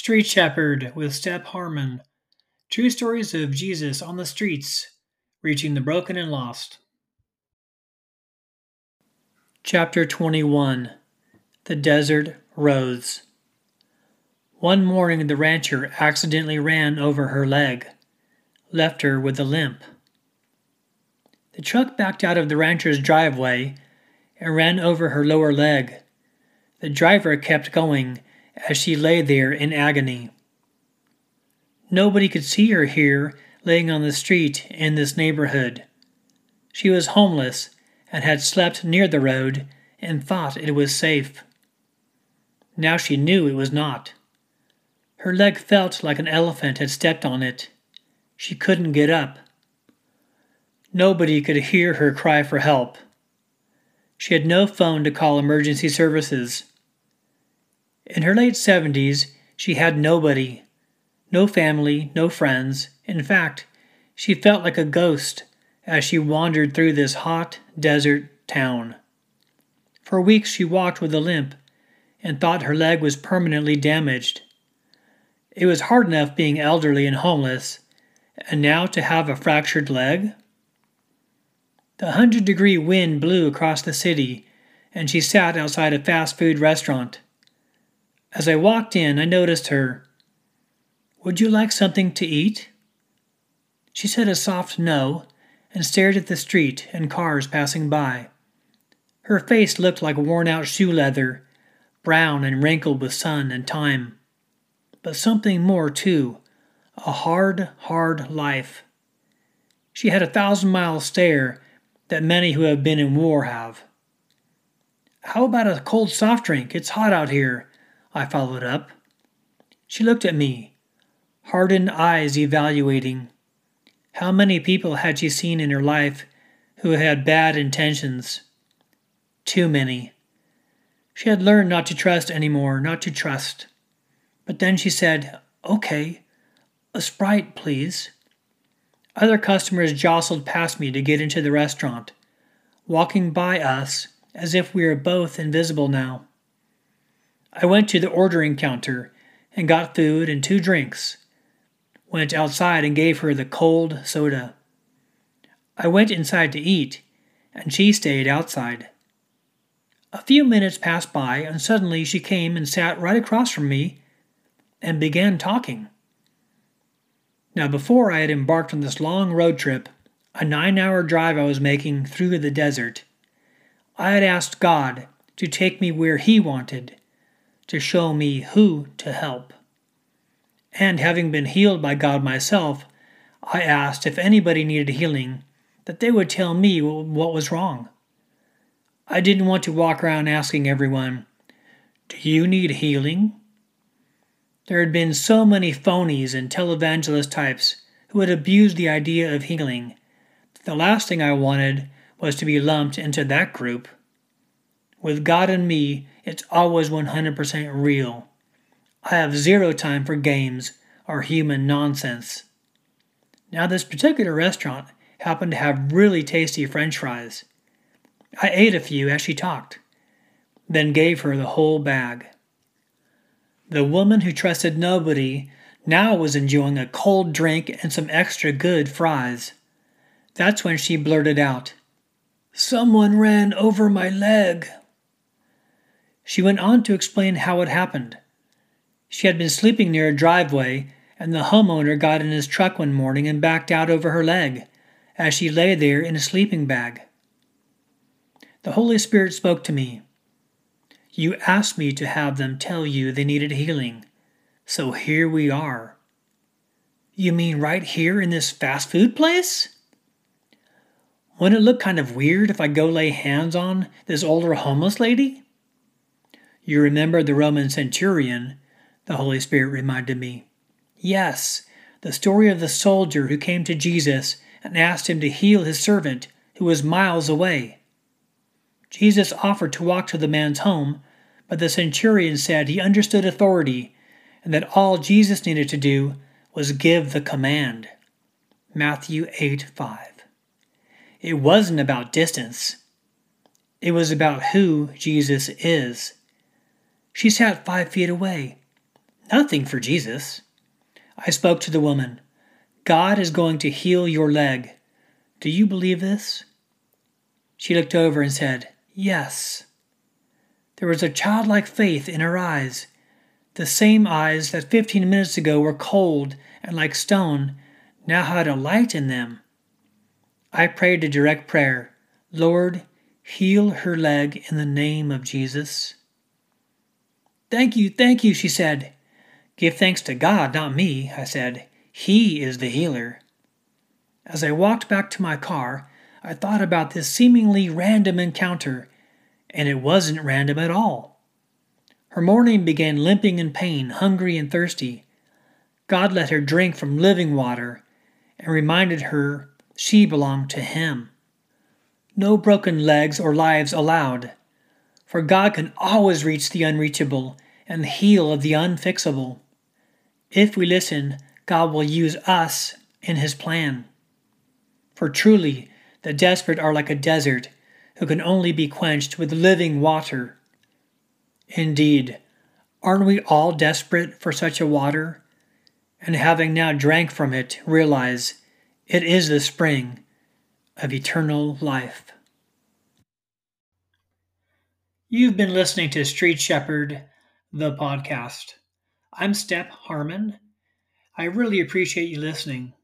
Street Shepherd with Step Harmon. True stories of Jesus on the streets, reaching the broken and lost. Chapter 21 The Desert Rose. One morning, the rancher accidentally ran over her leg, left her with a limp. The truck backed out of the rancher's driveway and ran over her lower leg. The driver kept going as she lay there in agony. Nobody could see her here, laying on the street in this neighborhood. She was homeless and had slept near the road and thought it was safe. Now she knew it was not. Her leg felt like an elephant had stepped on it. She couldn't get up. Nobody could hear her cry for help. She had no phone to call emergency services. In her late 70s, she had nobody no family, no friends. In fact, she felt like a ghost as she wandered through this hot desert town. For weeks she walked with a limp and thought her leg was permanently damaged. It was hard enough being elderly and homeless, and now to have a fractured leg? The hundred degree wind blew across the city, and she sat outside a fast food restaurant. As I walked in, I noticed her. Would you like something to eat? She said a soft no and stared at the street and cars passing by. Her face looked like worn out shoe leather, brown and wrinkled with sun and time. But something more, too a hard, hard life. She had a thousand mile stare that many who have been in war have. How about a cold soft drink? It's hot out here, I followed up. She looked at me, hardened eyes evaluating. How many people had she seen in her life who had bad intentions? Too many. She had learned not to trust anymore, not to trust. But then she said, Okay, a Sprite, please. Other customers jostled past me to get into the restaurant, walking by us as if we were both invisible now. I went to the ordering counter and got food and two drinks. Went outside and gave her the cold soda. I went inside to eat, and she stayed outside. A few minutes passed by, and suddenly she came and sat right across from me and began talking. Now, before I had embarked on this long road trip, a nine hour drive I was making through the desert, I had asked God to take me where He wanted to show me who to help. And having been healed by God myself, I asked if anybody needed healing, that they would tell me what was wrong. I didn't want to walk around asking everyone, Do you need healing? There had been so many phonies and televangelist types who had abused the idea of healing. that The last thing I wanted was to be lumped into that group. With God and me, it's always 100% real. I have zero time for games or human nonsense. Now, this particular restaurant happened to have really tasty french fries. I ate a few as she talked, then gave her the whole bag. The woman who trusted nobody now was enjoying a cold drink and some extra good fries. That's when she blurted out, Someone ran over my leg. She went on to explain how it happened. She had been sleeping near a driveway, and the homeowner got in his truck one morning and backed out over her leg as she lay there in a sleeping bag. The Holy Spirit spoke to me. You asked me to have them tell you they needed healing, so here we are. You mean right here in this fast food place? Wouldn't it look kind of weird if I go lay hands on this older homeless lady? You remember the Roman centurion, the Holy Spirit reminded me. Yes, the story of the soldier who came to Jesus and asked him to heal his servant who was miles away. Jesus offered to walk to the man's home, but the centurion said he understood authority and that all Jesus needed to do was give the command. Matthew 8 5. It wasn't about distance, it was about who Jesus is. She sat five feet away. Nothing for Jesus. I spoke to the woman. God is going to heal your leg. Do you believe this? She looked over and said, Yes. There was a childlike faith in her eyes, the same eyes that fifteen minutes ago were cold and like stone now had a light in them. I prayed a direct prayer Lord, heal her leg in the name of Jesus. Thank you, thank you, she said. Give thanks to God, not me, I said. He is the healer. As I walked back to my car, I thought about this seemingly random encounter, and it wasn't random at all. Her morning began limping in pain, hungry and thirsty. God let her drink from living water and reminded her she belonged to Him. No broken legs or lives allowed, for God can always reach the unreachable and heal of the unfixable. If we listen, God will use us in His plan. For truly, the desperate are like a desert who can only be quenched with living water. Indeed, aren't we all desperate for such a water? And having now drank from it, realize it is the spring of eternal life. You've been listening to Street Shepherd, the podcast. I'm Step Harmon. I really appreciate you listening.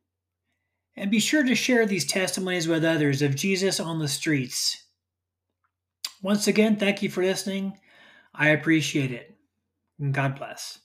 And be sure to share these testimonies with others of Jesus on the streets. Once again, thank you for listening. I appreciate it. And God bless.